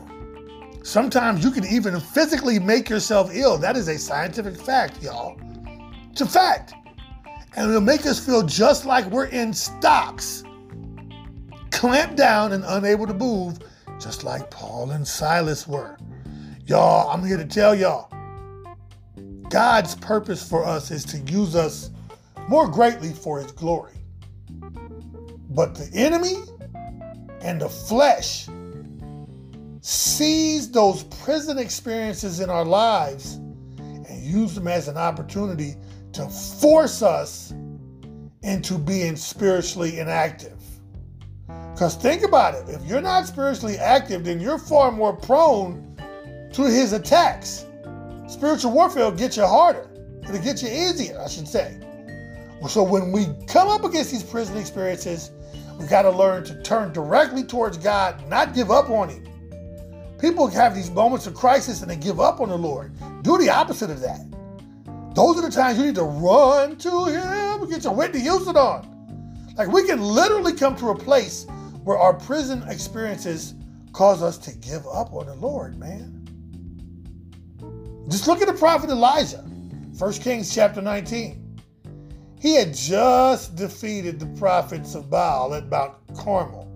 Sometimes you can even physically make yourself ill. That is a scientific fact, y'all. It's a fact. And it'll make us feel just like we're in stocks, clamped down and unable to move, just like Paul and Silas were. Y'all, I'm here to tell y'all God's purpose for us is to use us more greatly for his glory. But the enemy and the flesh sees those prison experiences in our lives and use them as an opportunity to force us into being spiritually inactive. Because think about it if you're not spiritually active, then you're far more prone to his attacks. Spiritual warfare will get you harder, it'll get you easier, I should say. So when we come up against these prison experiences, we got to learn to turn directly towards God, not give up on Him. People have these moments of crisis and they give up on the Lord. Do the opposite of that. Those are the times you need to run to Him, get your Whitney Houston on. Like we can literally come to a place where our prison experiences cause us to give up on the Lord, man. Just look at the prophet Elijah, 1 Kings chapter 19. He had just defeated the prophets of Baal at Mount Carmel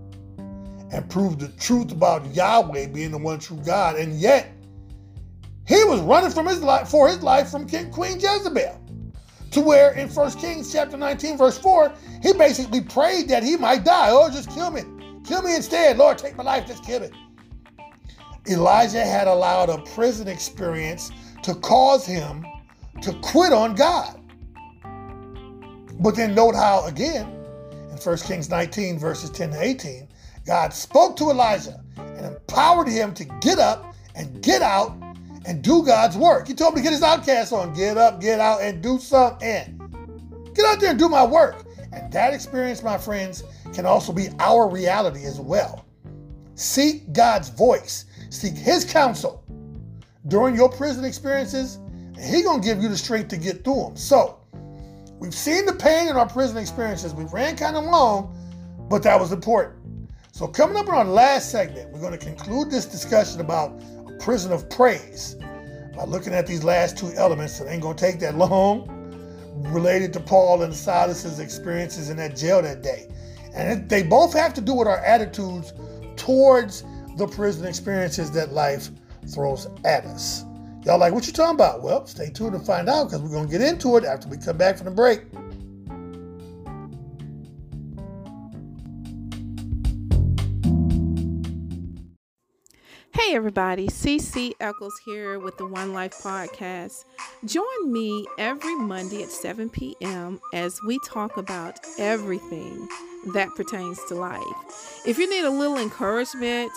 and proved the truth about Yahweh being the one true God, and yet he was running from his life for his life from King, Queen Jezebel. To where in 1 Kings chapter 19, verse 4, he basically prayed that he might die. Oh, just kill me. Kill me instead. Lord, take my life, just kill me. Elijah had allowed a prison experience to cause him to quit on God. But then note how, again, in 1 Kings 19, verses 10 to 18, God spoke to Elijah and empowered him to get up and get out and do God's work. He told him to get his OutKast on. Get up, get out, and do something. Get out there and do my work. And that experience, my friends, can also be our reality as well. Seek God's voice, seek his counsel during your prison experiences, and he gonna give you the strength to get through them. So, we've seen the pain in our prison experiences. We ran kind of long, but that was important. So, coming up in our last segment, we're going to conclude this discussion about a prison of praise by looking at these last two elements. It ain't going to take that long, related to Paul and Silas's experiences in that jail that day. And they both have to do with our attitudes towards the prison experiences that life throws at us. Y'all like what you talking about? Well, stay tuned to find out because we're going to get into it after we come back from the break. Hey everybody, CC Eccles here with the One Life Podcast. Join me every Monday at 7 p.m. as we talk about everything that pertains to life. If you need a little encouragement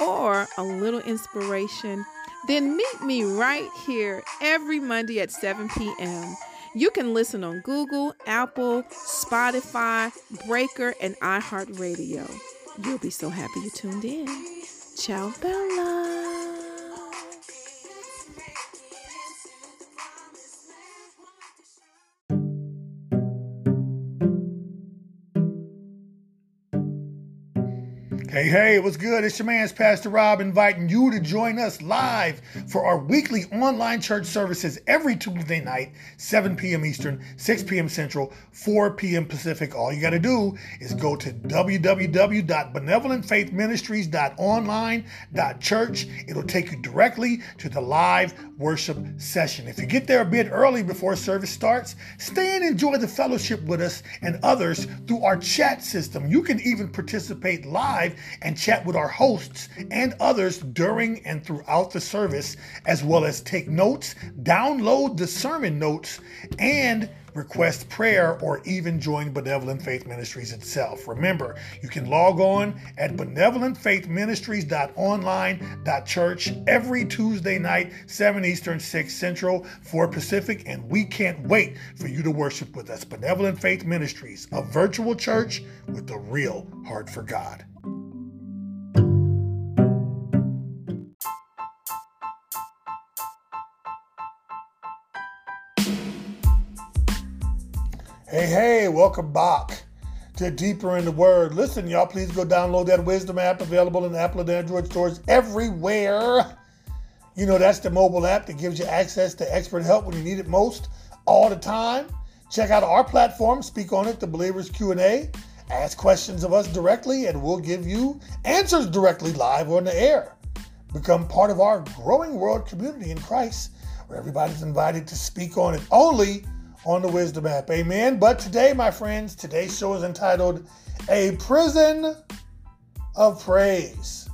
or a little inspiration, then meet me right here every Monday at 7 p.m. You can listen on Google, Apple, Spotify, Breaker, and iHeartRadio. You'll be so happy you tuned in. 下班啦。Hey, hey, what's good? It's your man's Pastor Rob inviting you to join us live for our weekly online church services every Tuesday night, 7 p.m. Eastern, 6 p.m. Central, 4 p.m. Pacific. All you got to do is go to www.benevolentfaithministries.online.church. It'll take you directly to the live worship session. If you get there a bit early before service starts, stay and enjoy the fellowship with us and others through our chat system. You can even participate live and chat with our hosts and others during and throughout the service, as well as take notes, download the sermon notes, and request prayer, or even join Benevolent Faith Ministries itself. Remember, you can log on at benevolentfaithministries.online.church every Tuesday night, 7 Eastern, 6 Central, 4 Pacific, and we can't wait for you to worship with us. Benevolent Faith Ministries, a virtual church with a real heart for God. Hey, hey, welcome back to Deeper in the Word. Listen, y'all, please go download that Wisdom app available in Apple and Android stores everywhere. You know, that's the mobile app that gives you access to expert help when you need it most all the time. Check out our platform, speak on it, the Believers Q&A. Ask questions of us directly and we'll give you answers directly live on the air. Become part of our growing world community in Christ where everybody's invited to speak on it only on the Wisdom app. Amen. But today, my friends, today's show is entitled A Prison of Praise.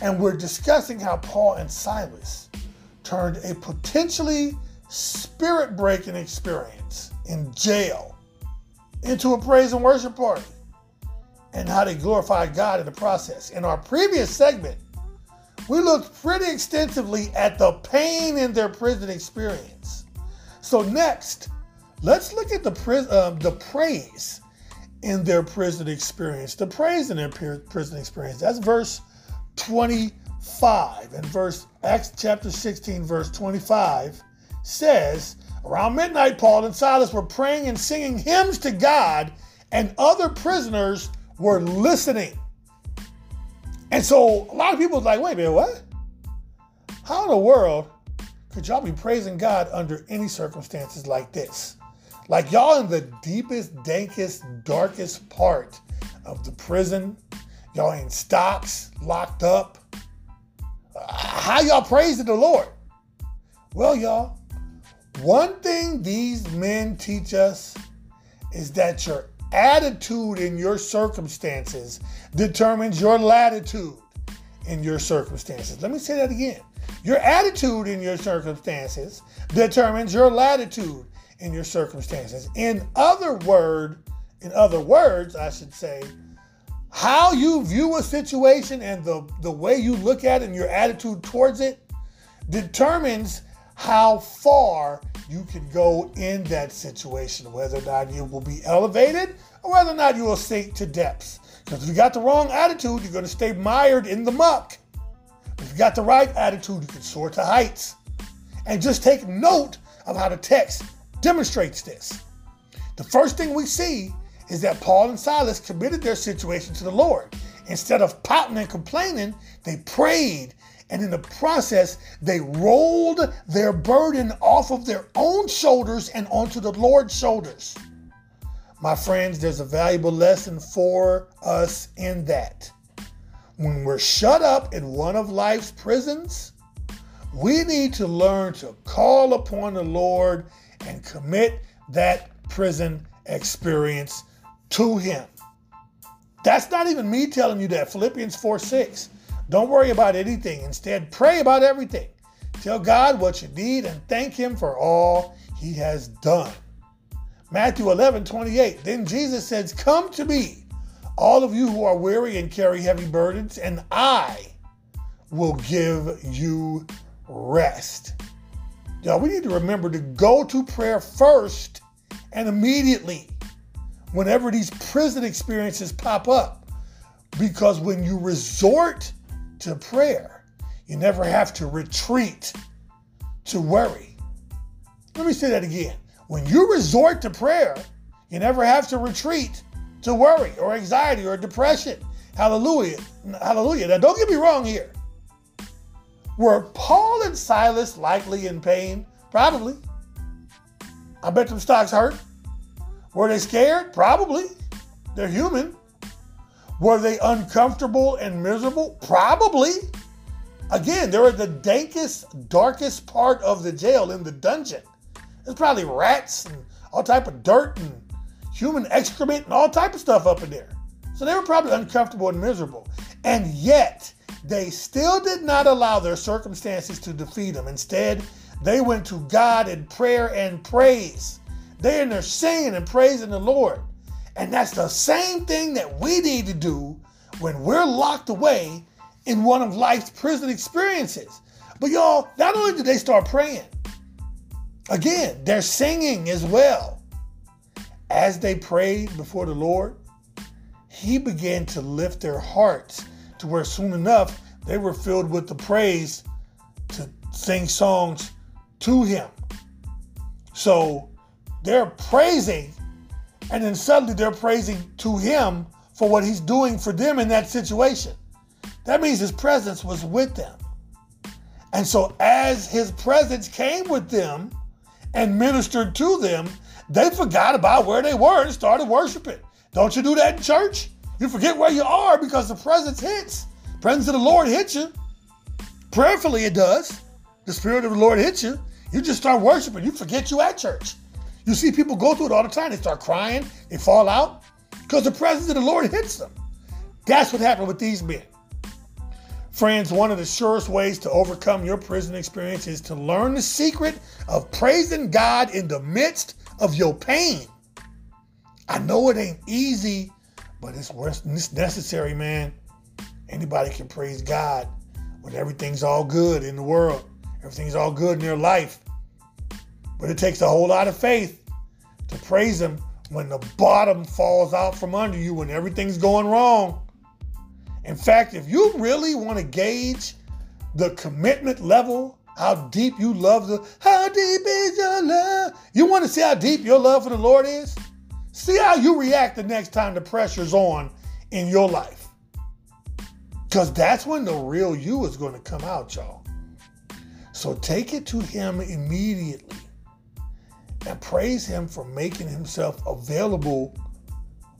And we're discussing how Paul and Silas turned a potentially spirit breaking experience in jail into a praise and worship party and how they glorified God in the process. In our previous segment, we looked pretty extensively at the pain in their prison experience. So next, let's look at the um, the praise in their prison experience. The praise in their prison experience. That's verse 25. And verse Acts chapter 16, verse 25 says, Around midnight, Paul and Silas were praying and singing hymns to God, and other prisoners were listening. And so a lot of people was like, wait a minute, what? How in the world could y'all be praising God under any circumstances like this? Like y'all in the deepest, dankest, darkest part of the prison. Y'all in stocks, locked up. How y'all praising the Lord? Well, y'all, one thing these men teach us is that your attitude in your circumstances determines your latitude in your circumstances. Let me say that again. Your attitude in your circumstances determines your latitude in your circumstances. In other word, in other words, I should say, how you view a situation and the, the way you look at it and your attitude towards it determines how far you can go in that situation, whether or not you will be elevated or whether or not you will sink to depths. Because if you got the wrong attitude, you're going to stay mired in the muck. If you got the right attitude, you can soar to heights. And just take note of how the text demonstrates this. The first thing we see is that Paul and Silas committed their situation to the Lord. Instead of pouting and complaining, they prayed. And in the process, they rolled their burden off of their own shoulders and onto the Lord's shoulders. My friends, there's a valuable lesson for us in that. When we're shut up in one of life's prisons, we need to learn to call upon the Lord and commit that prison experience to Him. That's not even me telling you that. Philippians 4 6. Don't worry about anything. Instead, pray about everything. Tell God what you need and thank Him for all He has done. Matthew 11 28. Then Jesus says, Come to me, all of you who are weary and carry heavy burdens, and I will give you rest. Y'all, we need to remember to go to prayer first and immediately whenever these prison experiences pop up. Because when you resort to prayer, you never have to retreat to worry. Let me say that again. When you resort to prayer, you never have to retreat to worry or anxiety or depression. Hallelujah. Hallelujah. Now, don't get me wrong here. Were Paul and Silas likely in pain? Probably. I bet them stocks hurt. Were they scared? Probably. They're human. Were they uncomfortable and miserable? Probably. Again, they're at the dankest, darkest part of the jail in the dungeon. There's probably rats and all type of dirt and human excrement and all type of stuff up in there. So they were probably uncomfortable and miserable. And yet, they still did not allow their circumstances to defeat them. Instead, they went to God in prayer and praise. They're in there singing and praising the Lord. And that's the same thing that we need to do when we're locked away in one of life's prison experiences. But y'all, not only did they start praying, again, they're singing as well. As they prayed before the Lord, He began to lift their hearts to where soon enough they were filled with the praise to sing songs to Him. So they're praising, and then suddenly they're praising to Him for what He's doing for them in that situation. That means His presence was with them. And so, as His presence came with them and ministered to them, they forgot about where they were and started worshiping. Don't you do that in church? You forget where you are because the presence hits. Presence of the Lord hits you. Prayerfully, it does. The Spirit of the Lord hits you. You just start worshiping. You forget you at church. You see people go through it all the time. They start crying, they fall out because the presence of the Lord hits them. That's what happened with these men. Friends, one of the surest ways to overcome your prison experience is to learn the secret of praising God in the midst of your pain. I know it ain't easy, but it's it's necessary, man. Anybody can praise God when everything's all good in the world, everything's all good in their life. But it takes a whole lot of faith to praise Him when the bottom falls out from under you, when everything's going wrong. In fact, if you really want to gauge the commitment level, how deep you love the, how deep is your love? You want to see how deep your love for the Lord is? See how you react the next time the pressure's on in your life. Because that's when the real you is going to come out, y'all. So take it to Him immediately and praise Him for making Himself available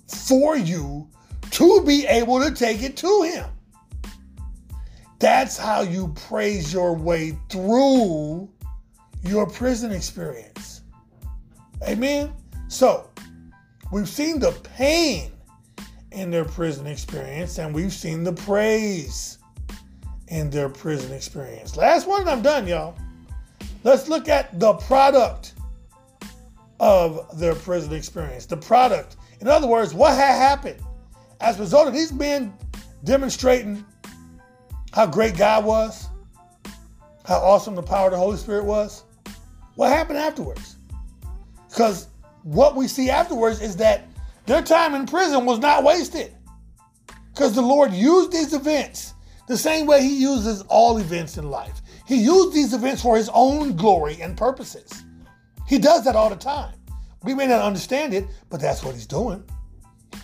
for you to be able to take it to Him. That's how you praise your way through your prison experience. Amen? So, we've seen the pain in their prison experience, and we've seen the praise in their prison experience. Last one, I'm done, y'all. Let's look at the product of their prison experience. The product. In other words, what had happened as a result of these men demonstrating how great God was, how awesome the power of the Holy Spirit was, what happened afterwards? Because what we see afterwards is that their time in prison was not wasted. Because the Lord used these events the same way He uses all events in life. He used these events for His own glory and purposes. He does that all the time. We may not understand it, but that's what He's doing.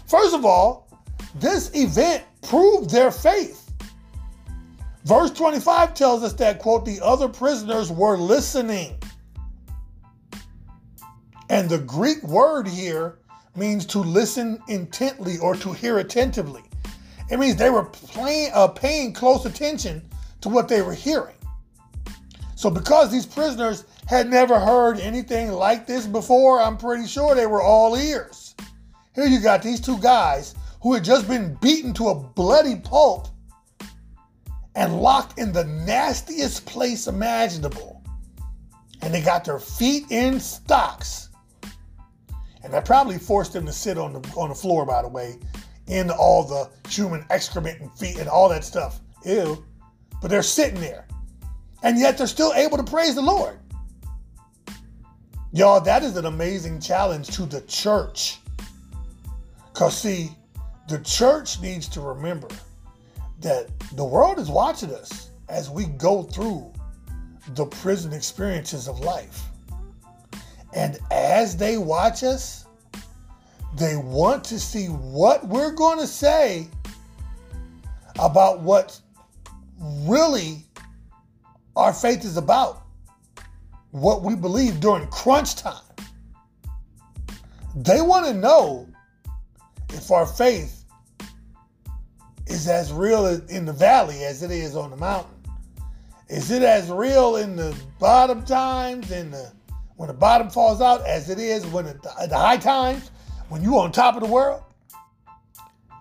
First of all, this event proved their faith. Verse 25 tells us that, quote, the other prisoners were listening. And the Greek word here means to listen intently or to hear attentively. It means they were playing, uh, paying close attention to what they were hearing. So, because these prisoners had never heard anything like this before, I'm pretty sure they were all ears. Here you got these two guys who had just been beaten to a bloody pulp and locked in the nastiest place imaginable. And they got their feet in stocks. And that probably forced them to sit on the on the floor, by the way, in all the human excrement and feet and all that stuff. Ew. But they're sitting there. And yet they're still able to praise the Lord. Y'all, that is an amazing challenge to the church. Because, see, the church needs to remember that the world is watching us as we go through the prison experiences of life. And as they watch us, they want to see what we're going to say about what really our faith is about, what we believe during crunch time. They want to know if our faith is as real in the valley as it is on the mountain? Is it as real in the bottom times, in the when the bottom falls out, as it is when it, at the high times, when you're on top of the world?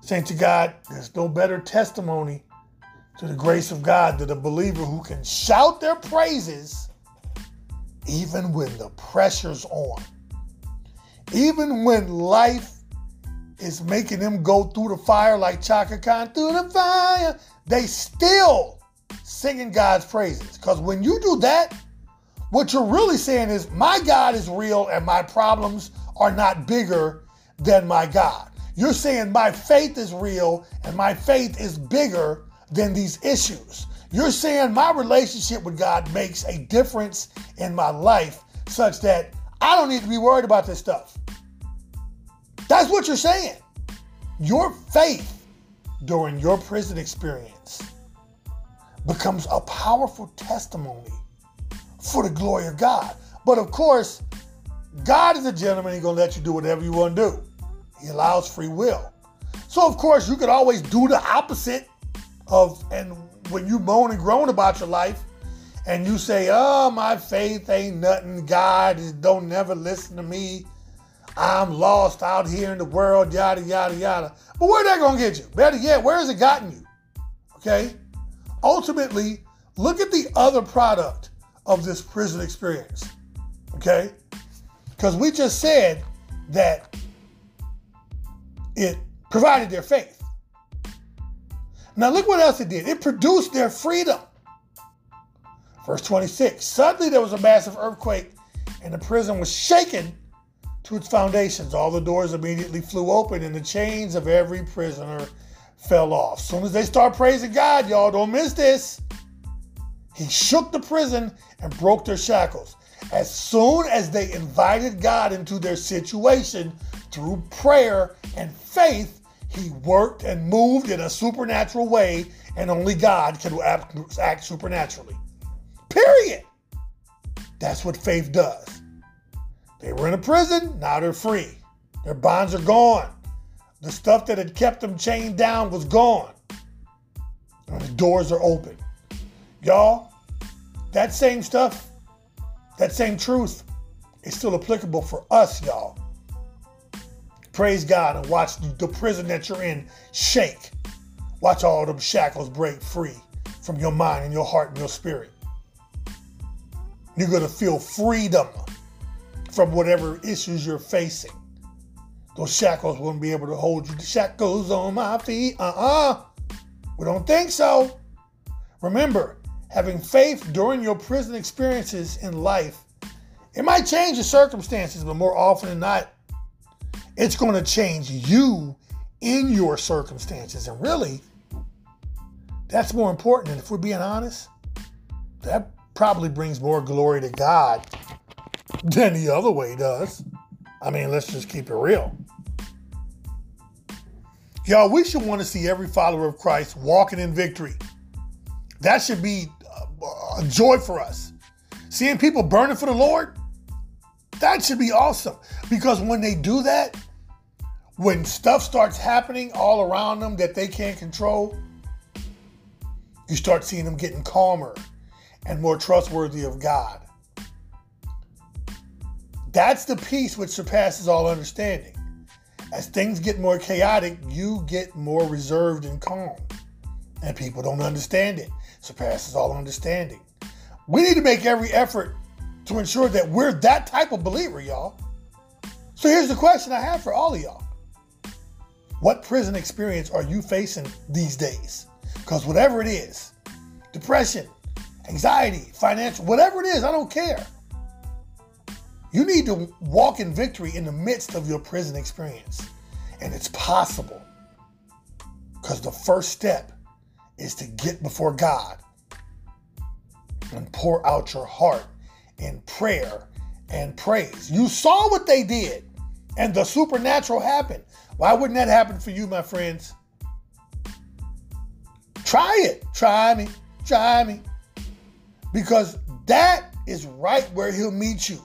Saints of God, there's no better testimony to the grace of God than a believer who can shout their praises even when the pressure's on. Even when life is making them go through the fire like Chaka Khan through the fire. They still singing God's praises. Because when you do that, what you're really saying is, my God is real and my problems are not bigger than my God. You're saying my faith is real and my faith is bigger than these issues. You're saying my relationship with God makes a difference in my life such that I don't need to be worried about this stuff. That's what you're saying. Your faith during your prison experience becomes a powerful testimony for the glory of God. But of course, God is a gentleman. He's going to let you do whatever you want to do. He allows free will. So, of course, you could always do the opposite of, and when you moan and groan about your life, and you say, oh, my faith ain't nothing. God don't never listen to me. I'm lost out here in the world, yada, yada, yada. But where that going to get you? Better yet, where has it gotten you? Okay? ultimately, look at the other product of this prison experience. Okay? Because we just said that it provided their faith. Now, look what else it did it produced their freedom. Verse 26 Suddenly there was a massive earthquake, and the prison was shaken to its foundations. All the doors immediately flew open, and the chains of every prisoner fell off. As soon as they start praising God, y'all don't miss this. He shook the prison and broke their shackles. As soon as they invited God into their situation through prayer and faith, he worked and moved in a supernatural way, and only God can act supernaturally. Period. That's what faith does. They were in a prison, now they're free. Their bonds are gone. The stuff that had kept them chained down was gone. And the doors are open. Y'all, that same stuff, that same truth is still applicable for us, y'all. Praise God and watch the prison that you're in shake. Watch all them shackles break free from your mind and your heart and your spirit. You're going to feel freedom from whatever issues you're facing. Those shackles won't be able to hold you. The shackles on my feet. Uh uh-uh. uh. We don't think so. Remember, having faith during your prison experiences in life, it might change the circumstances, but more often than not, it's going to change you in your circumstances. And really, that's more important. And if we're being honest, that probably brings more glory to God than the other way does. I mean, let's just keep it real. Y'all, we should want to see every follower of Christ walking in victory. That should be a joy for us. Seeing people burning for the Lord, that should be awesome. Because when they do that, when stuff starts happening all around them that they can't control, you start seeing them getting calmer and more trustworthy of God. That's the peace which surpasses all understanding. As things get more chaotic, you get more reserved and calm. And people don't understand it. Surpasses all understanding. We need to make every effort to ensure that we're that type of believer, y'all. So here's the question I have for all of y'all. What prison experience are you facing these days? Because whatever it is, depression, anxiety, financial, whatever it is, I don't care. You need to walk in victory in the midst of your prison experience. And it's possible. Because the first step is to get before God and pour out your heart in prayer and praise. You saw what they did, and the supernatural happened. Why wouldn't that happen for you, my friends? Try it. Try me. Try me. Because that is right where he'll meet you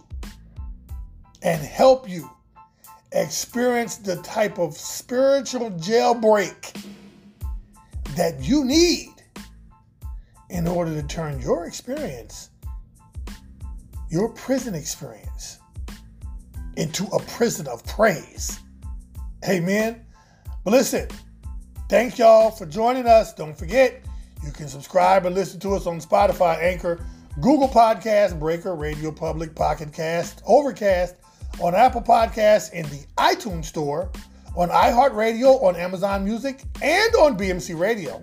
and help you experience the type of spiritual jailbreak that you need in order to turn your experience, your prison experience, into a prison of praise. Amen. But listen, thank y'all for joining us. Don't forget, you can subscribe and listen to us on Spotify, Anchor, Google Podcast, Breaker, Radio Public, Pocket Cast, Overcast, on Apple Podcasts, in the iTunes Store, on iHeartRadio, on Amazon Music, and on BMC Radio,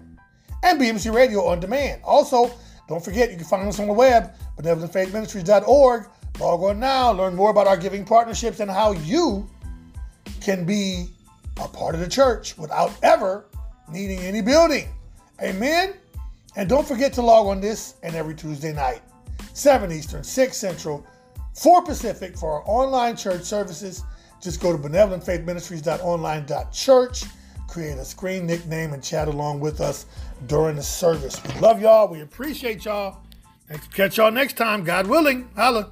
and BMC Radio on demand. Also, don't forget you can find us on the web, benevolentfaithministries.org. Log on now, learn more about our giving partnerships and how you can be a part of the church without ever needing any building. Amen. And don't forget to log on this and every Tuesday night, 7 Eastern, 6 Central, 4 Pacific for our online church services. Just go to benevolentfaithministries.online.church, create a screen nickname, and chat along with us during the service. We love y'all. We appreciate y'all. Catch y'all next time, God willing. Holla.